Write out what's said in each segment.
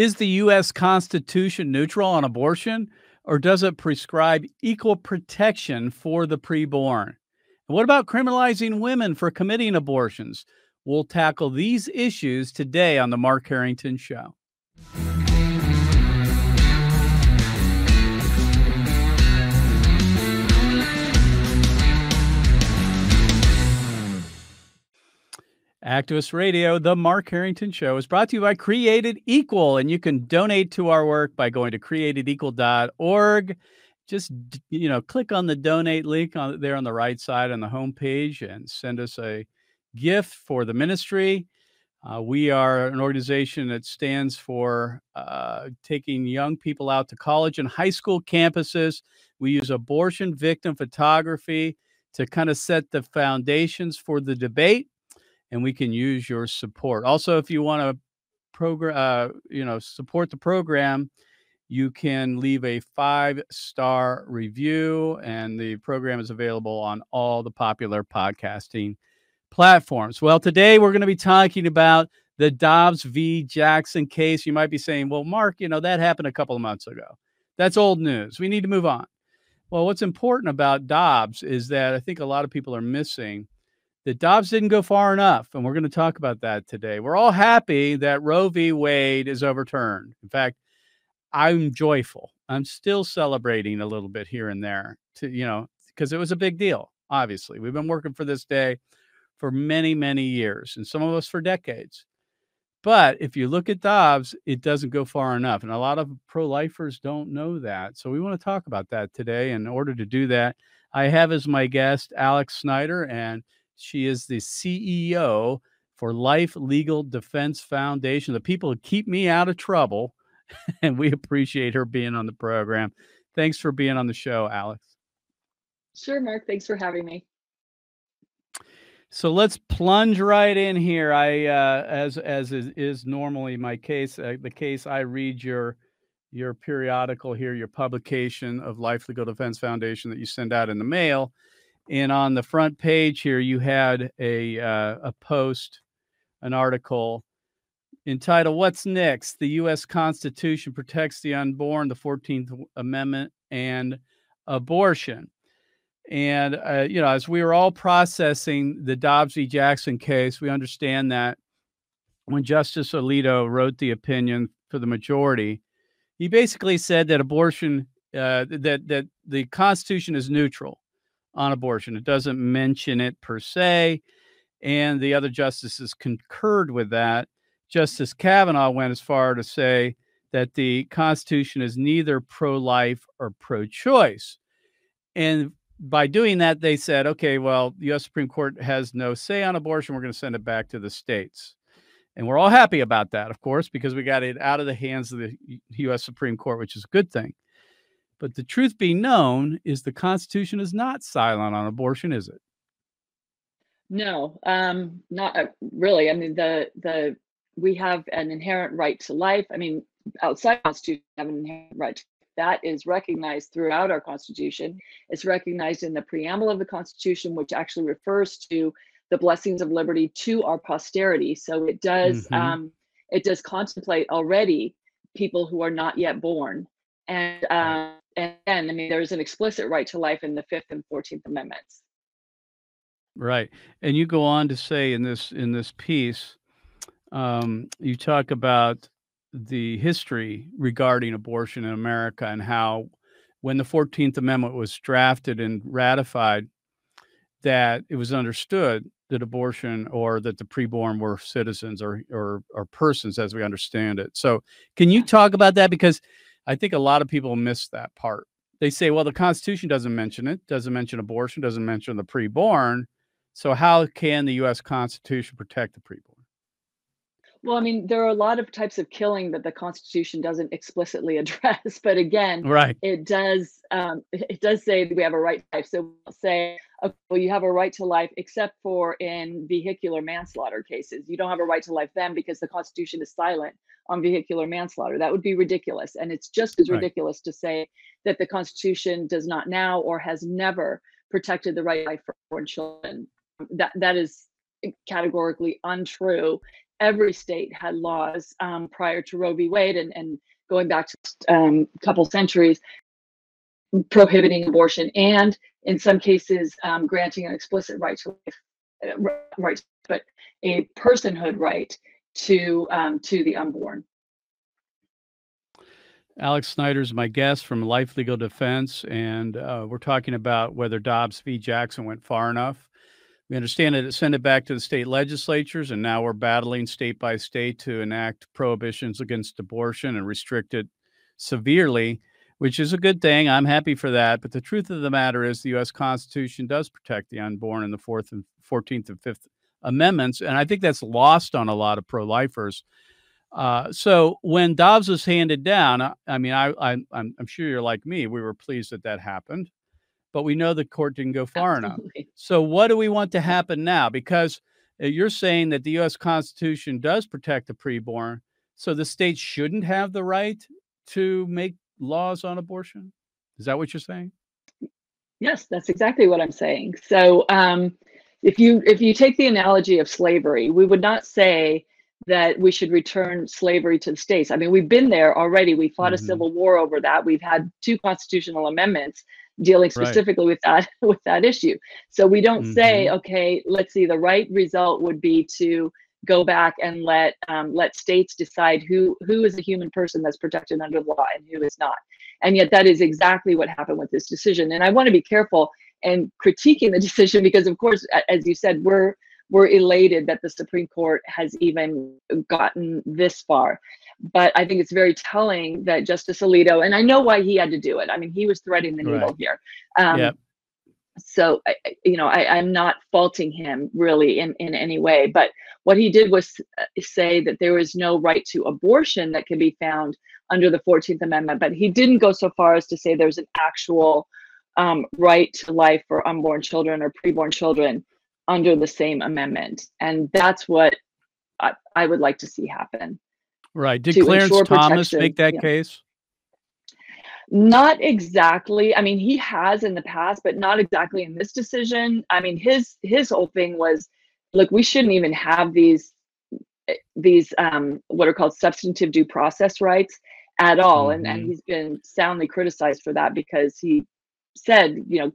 Is the U.S. Constitution neutral on abortion, or does it prescribe equal protection for the preborn? And what about criminalizing women for committing abortions? We'll tackle these issues today on The Mark Harrington Show. Activist Radio, the Mark Harrington Show, is brought to you by Created Equal, and you can donate to our work by going to createdequal.org. Just you know, click on the donate link on there on the right side on the homepage and send us a gift for the ministry. Uh, we are an organization that stands for uh, taking young people out to college and high school campuses. We use abortion victim photography to kind of set the foundations for the debate and we can use your support. Also, if you want to program, uh, you know, support the program, you can leave a five star review, and the program is available on all the popular podcasting platforms. Well, today we're going to be talking about the Dobbs v. Jackson case. You might be saying, well, Mark, you know, that happened a couple of months ago. That's old news. We need to move on. Well, what's important about Dobbs is that I think a lot of people are missing that Dobbs didn't go far enough. And we're going to talk about that today. We're all happy that Roe v. Wade is overturned. In fact, I'm joyful. I'm still celebrating a little bit here and there to, you know, because it was a big deal. Obviously, we've been working for this day for many, many years, and some of us for decades. But if you look at Dobbs, it doesn't go far enough. And a lot of pro lifers don't know that. So we want to talk about that today. In order to do that, I have as my guest Alex Snyder, and she is the CEO for Life Legal Defense Foundation, the people who keep me out of trouble. And we appreciate her being on the program. Thanks for being on the show, Alex. Sure, Mark. Thanks for having me. So let's plunge right in here. I, uh, as as is, is normally my case, uh, the case I read your your periodical here, your publication of Life Legal Defense Foundation that you send out in the mail, and on the front page here, you had a uh, a post, an article entitled "What's Next? The U.S. Constitution protects the unborn, the Fourteenth Amendment, and abortion." And uh, you know, as we were all processing the Dobbs v. Jackson case, we understand that when Justice Alito wrote the opinion for the majority, he basically said that abortion, uh, that that the Constitution is neutral on abortion. It doesn't mention it per se. And the other justices concurred with that. Justice Kavanaugh went as far to say that the Constitution is neither pro life or pro choice. And by doing that, they said, okay, well, the US Supreme Court has no say on abortion. We're going to send it back to the states. And we're all happy about that, of course, because we got it out of the hands of the US Supreme Court, which is a good thing. But the truth be known is the Constitution is not silent on abortion, is it? No, um, not uh, really. I mean, the the we have an inherent right to life. I mean, outside the Constitution, we have an inherent right. that is recognized throughout our Constitution. It's recognized in the preamble of the Constitution, which actually refers to the blessings of liberty to our posterity. So it does mm-hmm. um, it does contemplate already people who are not yet born, and um, and I mean, there's an explicit right to life in the Fifth and Fourteenth Amendments. Right, and you go on to say in this in this piece, um, you talk about the history regarding abortion in America and how, when the Fourteenth Amendment was drafted and ratified, that it was understood that abortion or that the preborn were citizens or or, or persons as we understand it. So, can you talk about that because I think a lot of people miss that part. They say, well, the Constitution doesn't mention it, doesn't mention abortion, doesn't mention the preborn. So, how can the U.S. Constitution protect the preborn? Well, I mean, there are a lot of types of killing that the Constitution doesn't explicitly address, but again, right, it does. Um, it does say that we have a right to life. So we'll say, okay, well, you have a right to life, except for in vehicular manslaughter cases. You don't have a right to life then because the Constitution is silent on vehicular manslaughter. That would be ridiculous, and it's just as right. ridiculous to say that the Constitution does not now or has never protected the right to life for children. That that is categorically untrue every state had laws um, prior to Roe v. Wade and, and going back to a um, couple centuries prohibiting abortion and in some cases um, granting an explicit right to life, uh, right, but a personhood right to um, to the unborn. Alex Snyder is my guest from Life Legal Defense, and uh, we're talking about whether Dobbs v. Jackson went far enough. We understand that it sent it back to the state legislatures, and now we're battling state by state to enact prohibitions against abortion and restrict it severely, which is a good thing. I'm happy for that. But the truth of the matter is, the U.S. Constitution does protect the unborn in the Fourth and Fourteenth and Fifth Amendments, and I think that's lost on a lot of pro-lifers. Uh, so when Dobbs was handed down, I, I mean, I, I, I'm sure you're like me. We were pleased that that happened, but we know the court didn't go far Absolutely. enough. So what do we want to happen now? Because uh, you're saying that the U.S. Constitution does protect the preborn, so the states shouldn't have the right to make laws on abortion. Is that what you're saying? Yes, that's exactly what I'm saying. So um, if you if you take the analogy of slavery, we would not say that we should return slavery to the states. I mean, we've been there already. We fought Mhm. a civil war over that. We've had two constitutional amendments dealing Right. specifically with that with that issue. So we don't say, Mm-hmm. okay, let's see. The right result would be to go back and let um, let states decide who who is a human person that's protected under the law and who is not. And yet, that is exactly what happened with this decision. And I want to be careful and critiquing the decision because, of course, as you said, we're we're elated that the Supreme Court has even gotten this far. But I think it's very telling that Justice Alito, and I know why he had to do it. I mean, he was threading the needle Right. here. Um, Yep. So, I- you know, I, I'm not faulting him really in, in any way. But what he did was uh, say that there is no right to abortion that can be found under the 14th Amendment. But he didn't go so far as to say there's an actual um, right to life for unborn children or preborn children under the same amendment. And that's what I, I would like to see happen. Right. Did Clarence Thomas protection, make that yeah. case? Not exactly. I mean, he has in the past, but not exactly in this decision. I mean, his his whole thing was, look, we shouldn't even have these eh, these um, what are called substantive due process rights at all. And and Mhm. he's been soundly criticized for that because he said, you know,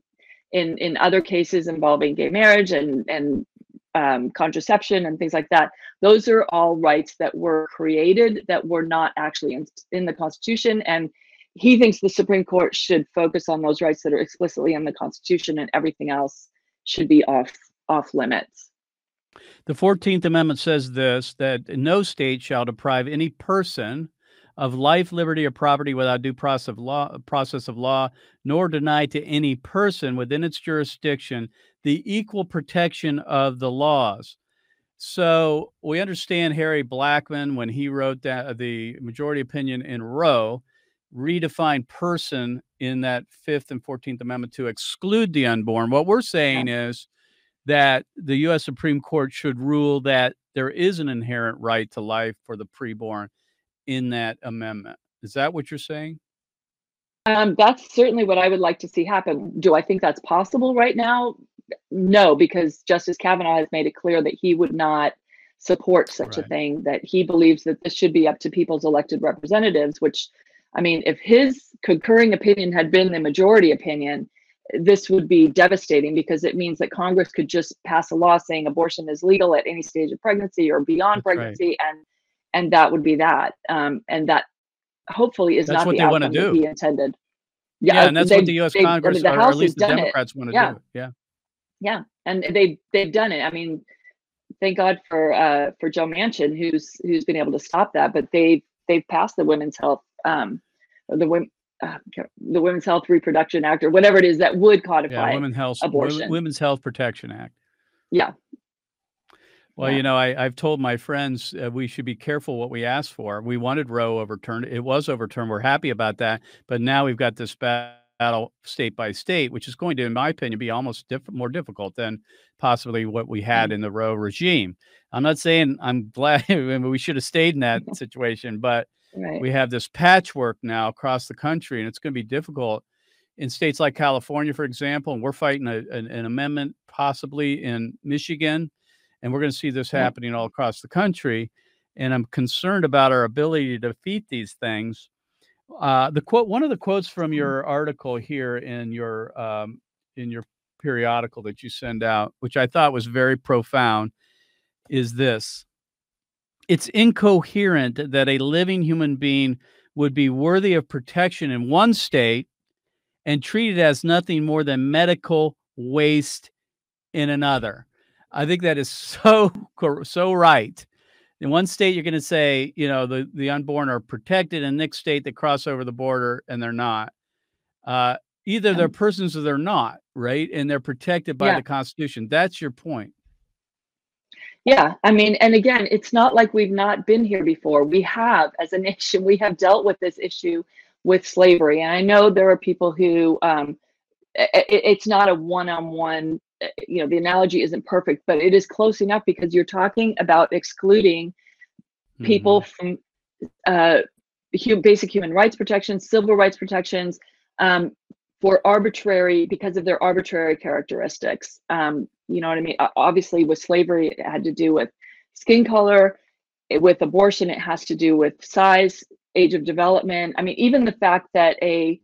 in in other cases involving gay marriage and and um, contraception and things like that, those are all rights that were created that were not actually in, in the Constitution. And he thinks the Supreme Court should focus on those rights that are explicitly in the Constitution, and everything else should be off off limits. The 14th Amendment says this that no state shall deprive any person of life, liberty, or property without due process of law, process of law, nor deny to any person within its jurisdiction the equal protection of the laws. So we understand Harry Blackmun when he wrote that uh, the majority opinion in Roe redefined person in that fifth and 14th amendment to exclude the unborn. What we're saying is that the U.S. Supreme Court should rule that there is an inherent right to life for the preborn in that amendment. Is that what you're saying? Um, that's certainly what I would like to see happen. Do I think that's possible right now? No, because Justice Kavanaugh has made it clear that he would not support such Right. a thing, that he believes that this should be up to people's elected representatives, which, I mean, if his concurring opinion had been the majority opinion, this would be devastating because it means that Congress could just pass a law saying abortion is legal at any stage of pregnancy or beyond That's right. pregnancy, and and that would be that. Um, and that hopefully is That's not what the they wanna outcome do. he intended. Yeah, and that's they- what the U.S. they- I mean, Congress, the or, or at least the done it. Democrats, want to Yeah. do it. Yeah. Yeah, and they they've done it. I mean, thank God for uh, for Joe Manchin, who's who's been able to stop that. But they they've passed the Women's Health um, the women. Uh, the Women's Health Reproduction Act, or whatever it is that would Yeah, codify. Women's Health abortion. Women's Health Protection Act. Yeah. Well, Yeah. you know, I, I've told my friends uh, we should be careful what we ask for. We wanted Roe overturned. It was overturned. We're happy about that. But now we've got this battle state by state, which is going to, in my opinion, be almost diff- more difficult than possibly what we had in the Roe regime. I'm not saying I'm glad we should have stayed in that situation, but right. we have this patchwork now across the country, and it's going to be difficult in states like California, for example. And we're fighting a, an, an amendment possibly in Michigan, and we're going to see this happening all across the country. and I'm concerned about our ability to defeat these things. Uh, the quote, one of the quotes from Mm-hmm. your article here in your um, in your periodical that you send out, which I thought was very profound, is this: It's incoherent that a living human being would be worthy of protection in one state and treated as nothing more than medical waste in another. I think that is so so right. In one state, you're going to say, you know, the the unborn are protected, and next state they cross over the border and they're not. Uh, either they're persons or they're not, right? And they're protected by Yeah. the Constitution. That's your point. Yeah, I mean, and again, it's not like we've not been here before. We have, as a nation, we have dealt with this issue with slavery. And I know there are people who, um, i- i- it's not a one-on-one, you know, the analogy isn't perfect, but it is close enough because you're talking about excluding people from uh, basic human rights protections, civil rights protections, um, for arbitrary because of their arbitrary characteristics. Um, you know what I mean? Obviously, with slavery, it had to do with skin color. It- with abortion, it has to do with size, age of development. I mean, even the fact that a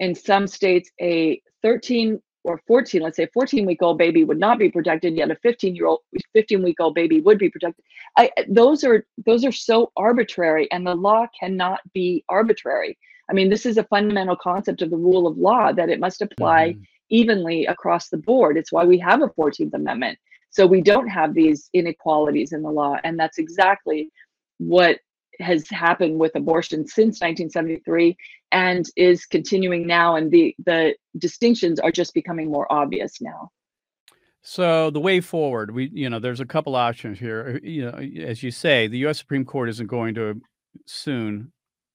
in some states a 13 or 14 let's say a 14 week old baby would not be protected yet a 15 year old 15 week old baby would be protected. I, those are those are so arbitrary and the law cannot be arbitrary. I mean this is a fundamental concept of the rule of law that it must apply Mhm. evenly across the board. It's why we have a 14th amendment. So we don't have these inequalities in the law and that's exactly what has happened with abortion since 1973 and is continuing now and the the distinctions are just becoming more obvious now So the way forward, we you know, there's a couple options here. Uh, You know, as you say, the U.S. Supreme Court isn't going to soon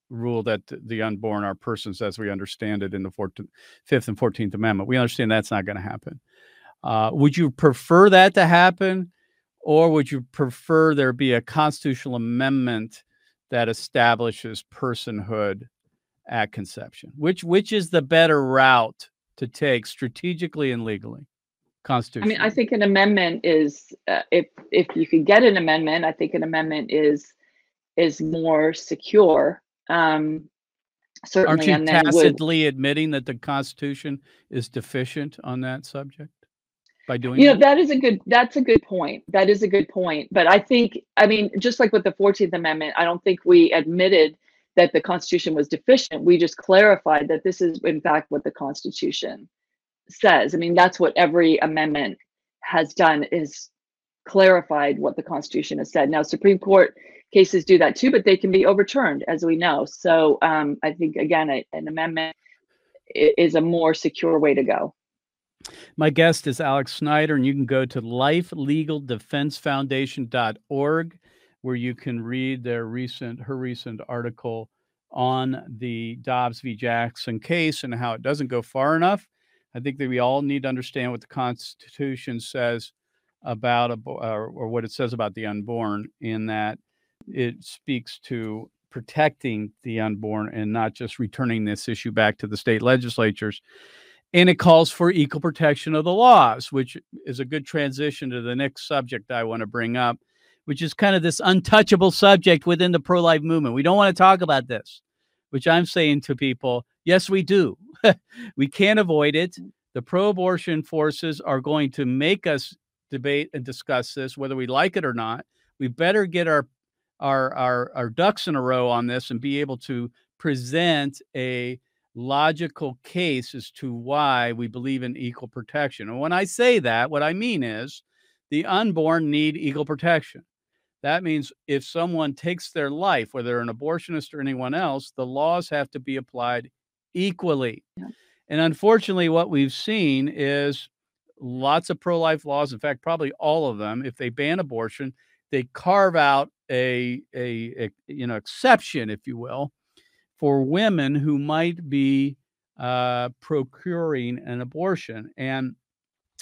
rule that the unborn are persons as we understand it in the 14th, Fifth and Fourteenth Amendment. We understand that's not going to happen. Uh, would you prefer that to happen, or would you prefer there be a constitutional amendment that establishes personhood at conception? Which which is the better route to take strategically and legally? Constitution. I mean, I think an amendment is uh, if if you could get an amendment, I think an amendment is is more secure. Um, Aren't certainly, you and then would tacitly admitting that the Constitution is deficient on that subject by doing you know that? that is a good that's a good point. That is a good point. But I think I mean, just like with the Fourteenth Amendment, I don't think we admitted that the Constitution was deficient. We just clarified that this is in fact what the Constitution says. I mean, that's what every amendment has done is clarified what the Constitution has said. Now, Supreme Court cases do that too, but they can be overturned, as we know. So um, I think again, a, an amendment is a more secure way to go. My guest is Alex Snyder, and you can go to lifelegaldefensefoundation.org where you can read their recent her recent article on the Dobbs v. Jackson case and how it doesn't go far enough. I think that we all need to understand what the Constitution says about abo- or, or what it says about the unborn in that it speaks to protecting the unborn and not just returning this issue back to the state legislatures and it calls for equal protection of the laws, which is a good transition to the next subject I want to bring up, which is kind of this untouchable subject within the pro life movement. We don't want to talk about this, which I'm saying to people, yes, we do. we can't avoid it. The pro abortion forces are going to make us debate and discuss this, whether we like it or not. We better get our our our, our ducks in a row on this and be able to present a logical case as to why we believe in equal protection. And when I say that, what I mean is the unborn need equal protection. That means if someone takes their life, whether an abortionist or anyone else, the laws have to be applied equally. Yeah. And unfortunately, what we've seen is lots of pro life laws, in fact, probably all of them, if they ban abortion, they carve out a, a, a you know exception, if you will, for women who might be uh, procuring an abortion. And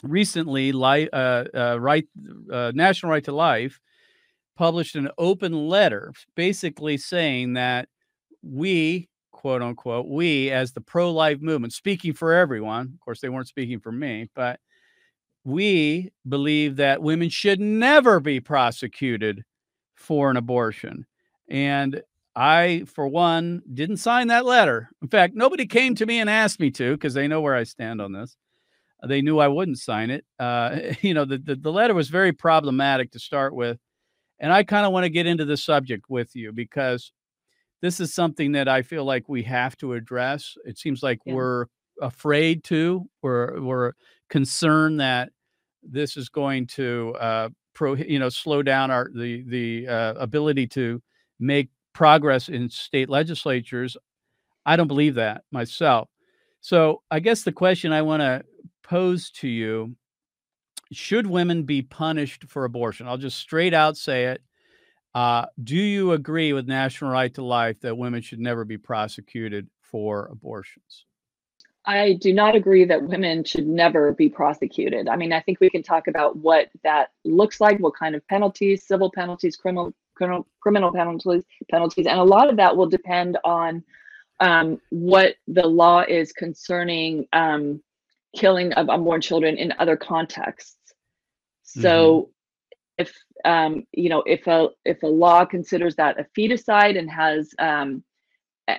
recently, uh, uh, right, uh, National Right to Life published an open letter basically saying that we, quote unquote, we as the pro life movement, speaking for everyone, of course, they weren't speaking for me, but we believe that women should never be prosecuted for an abortion. And I, for one, didn't sign that letter. In fact, nobody came to me and asked me to because they know where I stand on this. They knew I wouldn't sign it. Uh, you know, the, the, the letter was very problematic to start with. And I kind of want to get into the subject with you because this is something that I feel like we have to address. It seems like yeah. we're afraid to, we're, we're concerned that this is going to, uh, pro, you know, slow down our the the uh, ability to make progress in state legislatures. I don't believe that myself. So I guess the question I want to pose to you should women be punished for abortion? I'll just straight out say it. Uh, do you agree with National Right to Life that women should never be prosecuted for abortions? I do not agree that women should never be prosecuted. I mean, I think we can talk about what that looks like, what kind of penalties, civil penalties, criminal criminal, criminal penalties, penalties, and a lot of that will depend on um, what the law is concerning um, killing of unborn children in other contexts. So, mm-hmm. if um, you know, if a if a law considers that a feticide and has um,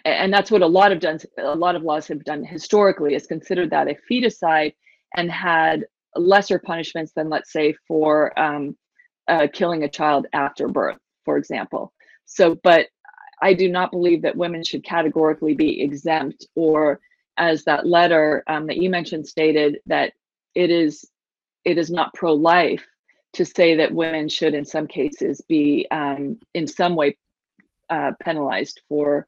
and that's what a lot of done a lot of laws have done historically is considered that a feticide and had lesser punishments than let's say for um, uh, killing a child after birth for example so but i do not believe that women should categorically be exempt or as that letter um, that you mentioned stated that it is it is not pro-life to say that women should in some cases be um, in some way uh, penalized for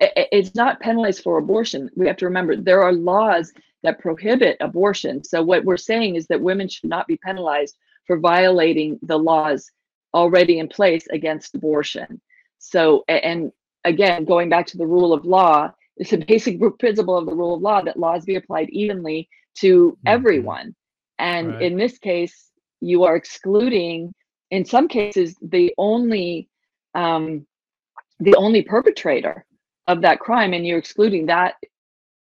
it's not penalized for abortion. We have to remember there are laws that prohibit abortion. So what we're saying is that women should not be penalized for violating the laws already in place against abortion. So and again, going back to the rule of law, it's a basic principle of the rule of law that laws be applied evenly to mm-hmm. everyone. And right. in this case, you are excluding, in some cases, the only um, the only perpetrator of that crime and you're excluding that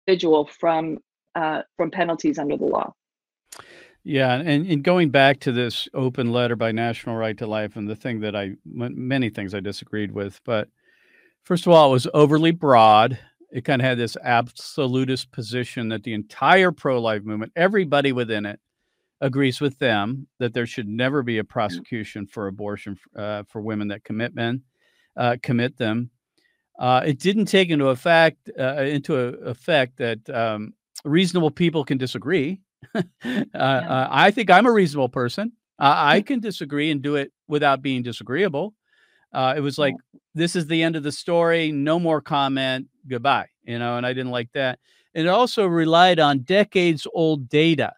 individual from uh, from penalties under the law. Yeah, and, and going back to this open letter by National Right to Life, and the thing that I many things I disagreed with, but first of all, it was overly broad. It kind of had this absolutist position that the entire pro-life movement, everybody within it, agrees with them that there should never be a prosecution for abortion uh, for women that commit men, uh, commit them. Uh, it didn't take into effect uh, into effect that um, reasonable people can disagree. uh, yeah. Uh, I think I'm a reasonable person. I can disagree and do it without being disagreeable. Uh, it was like this is the end of the story. No more comment. Goodbye. You know, and I didn't like that. And it also relied on decades old data.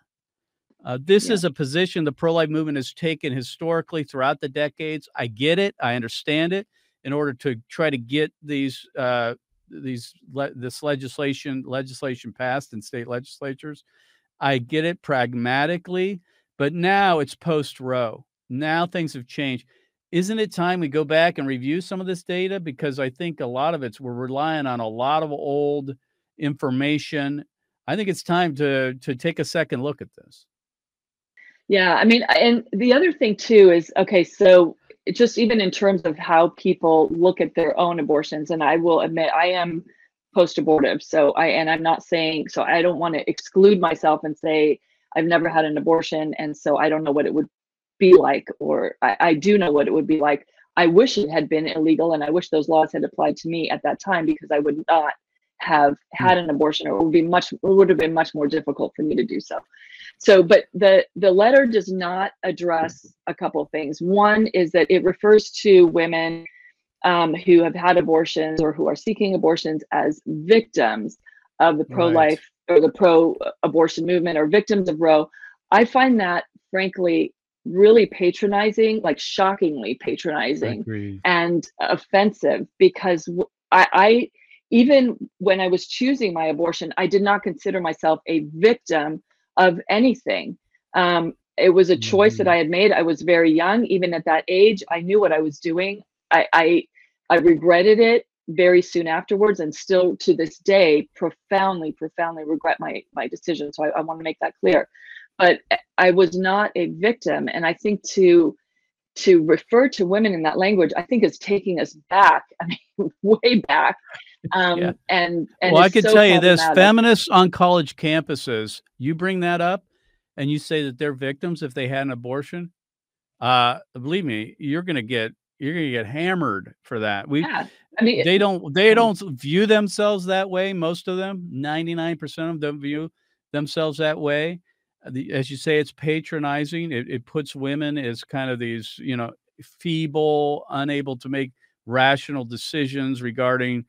Uh, this yeah. is a position the pro life movement has taken historically throughout the decades. I get it. I understand it in order to try to get these uh, these le- this legislation legislation passed in state legislatures. I get it pragmatically, but now it's post Roe. Now things have changed. Isn't it time we go back and review some of this data? Because I think a lot of it's we're relying on a lot of old information. I think it's time to to take a second look at this. Yeah, I mean, and the other thing too is okay, so just even in terms of how people look at their own abortions and i will admit i am post abortive so i and i'm not saying so i don't want to exclude myself and say i've never had an abortion and so i don't know what it would be like or I, I do know what it would be like. I wish it had been illegal and i wish those laws had applied to me at that time because i would not have hmm. had an abortion. Or it would be much it would have been much more difficult for me to do so. So but the the letter does not address a couple of things. One is that it refers to women um, who have had abortions or who are seeking abortions as victims of the pro-life right. or the pro-abortion movement or victims of roe i find that frankly really patronizing like shockingly patronizing and offensive because I, I even when I was choosing my abortion, I did not consider myself a victim of anything. Um, it was a choice that mm-hmm. I had made. I was very young, even at that age. I knew what I was doing. I, I, I regretted it very soon afterwards, and still to this day, profoundly, profoundly regret my my decision. So I, I want to make that clear. But I was not a victim, and I think to to refer to women in that language, I think is taking us back. I mean, way back. Um, yeah. And, and well, I can so tell you this: feminists on college campuses, you bring that up, and you say that they're victims if they had an abortion. Uh, believe me, you're going to get you're going to get hammered for that. We, yeah. I mean, they don't they don't view themselves that way. Most of them, ninety nine percent of them view themselves that way. The, as you say, it's patronizing. It, it puts women as kind of these, you know, feeble, unable to make rational decisions regarding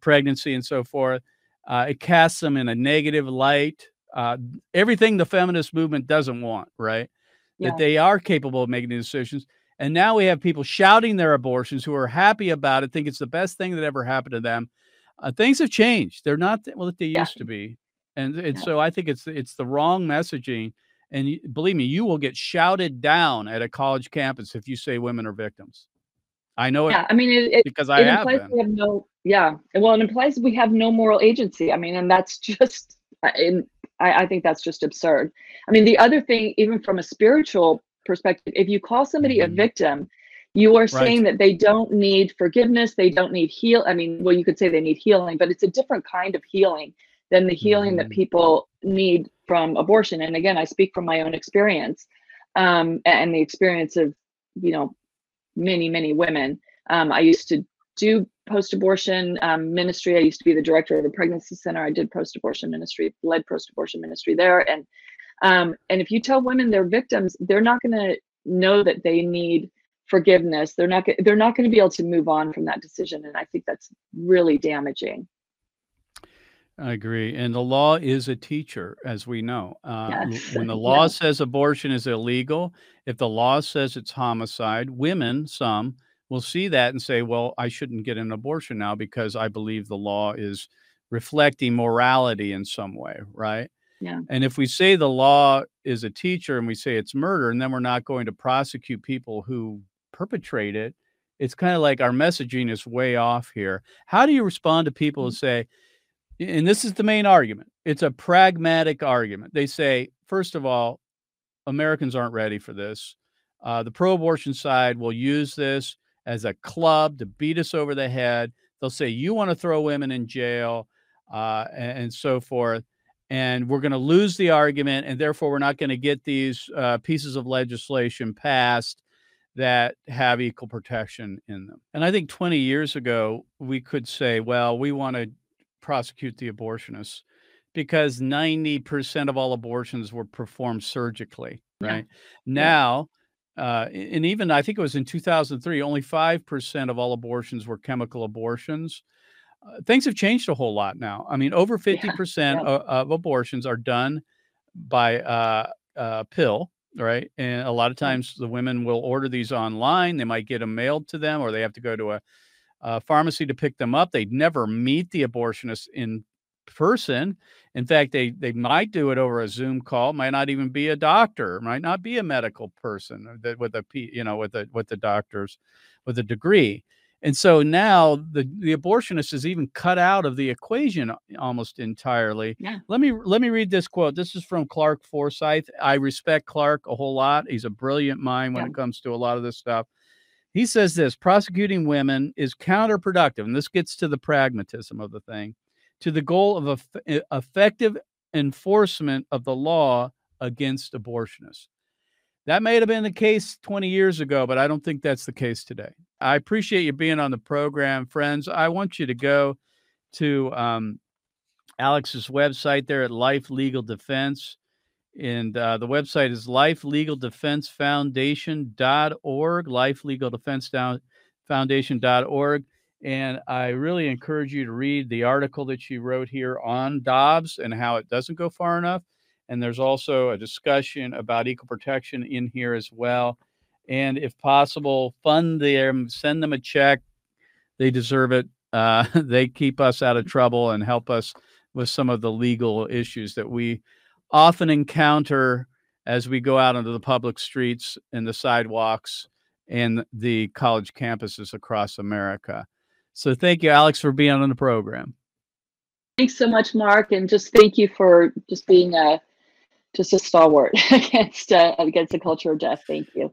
pregnancy and so forth. Uh, it casts them in a negative light. Uh, everything the feminist movement doesn't want, right? Yeah. That they are capable of making decisions. And now we have people shouting their abortions who are happy about it, think it's the best thing that ever happened to them. Uh, things have changed. They're not what they yeah. used to be. And, and yeah. so I think it's it's the wrong messaging. And believe me, you will get shouted down at a college campus if you say women are victims. I know yeah, it. I mean, it, it because I it have, implies we have no. Yeah, well, it implies we have no moral agency. I mean, and that's just. In, I, I think that's just absurd. I mean, the other thing, even from a spiritual perspective, if you call somebody mm-hmm. a victim, you are saying right. that they don't need forgiveness, they don't need heal. I mean, well, you could say they need healing, but it's a different kind of healing than the healing mm-hmm. that people need from abortion. And again, I speak from my own experience um, and the experience of, you know, many, many women. Um, I used to do post-abortion um, ministry. I used to be the director of the pregnancy center. I did post-abortion ministry, led post-abortion ministry there. And um, and if you tell women they're victims, they're not going to know that they need forgiveness. They're not. They're not going to be able to move on from that decision. And I think that's really damaging. I agree. And the law is a teacher, as we know. Uh, yes. When the law yeah. says abortion is illegal, if the law says it's homicide, women, some, will see that and say, well, I shouldn't get an abortion now because I believe the law is reflecting morality in some way, right? Yeah. And if we say the law is a teacher and we say it's murder, and then we're not going to prosecute people who perpetrate it, it's kind of like our messaging is way off here. How do you respond to people who mm-hmm. say, and this is the main argument. It's a pragmatic argument. They say, first of all, Americans aren't ready for this. Uh, the pro abortion side will use this as a club to beat us over the head. They'll say, you want to throw women in jail uh, and, and, so forth. And we're going to lose the argument. And therefore, we're not going to get these uh, pieces of legislation passed that have equal protection in them. And I think 20 years ago, we could say, well, we want to prosecute the abortionists because 90% of all abortions were performed surgically, right? Yeah. Now, uh, and even I think it was in 2003, only 5% of all abortions were chemical abortions. Uh, things have changed a whole lot now. I mean, over 50% yeah, yeah. Of, of, abortions are done by uh, uh, pill, right? And a lot of times the women will order these online. They might get them mailed to them or they have to go to a uh, pharmacy to pick them up. They'd never meet the abortionist in person. In fact, they they might do it over a Zoom call. Might not even be a doctor. Might not be a medical person that with a you know with the with the doctors with a degree. And so now the the abortionist is even cut out of the equation almost entirely. Yeah. Let me let me read this quote. This is from Clarke Forsythe. I respect Clarke a whole lot. He's a brilliant mind when yeah. it comes to a lot of this stuff. He says this prosecuting women is counterproductive, and this gets to the pragmatism of the thing, to the goal of effective enforcement of the law against abortionists. That may have been the case 20 years ago, but I don't think that's the case today. I appreciate you being on the program, friends. I want you to go to um, Alex's website there at Life Legal Defense. And uh, the website is lifelegaldefensefoundation.org, lifelegaldefensefoundation.org. And I really encourage you to read the article that she wrote here on Dobbs and how it doesn't go far enough. And there's also a discussion about equal protection in here as well. And if possible, fund them, send them a check. They deserve it. Uh, they keep us out of trouble and help us with some of the legal issues that we often encounter as we go out onto the public streets and the sidewalks and the college campuses across America. So thank you, Alex, for being on the program. Thanks so much, Mark, and just thank you for just being a just a stalwart against uh, against the culture of death. Thank you.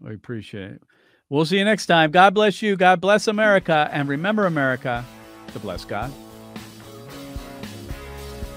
We appreciate it. We'll see you next time. God bless you. God bless America. And remember, America, to bless God.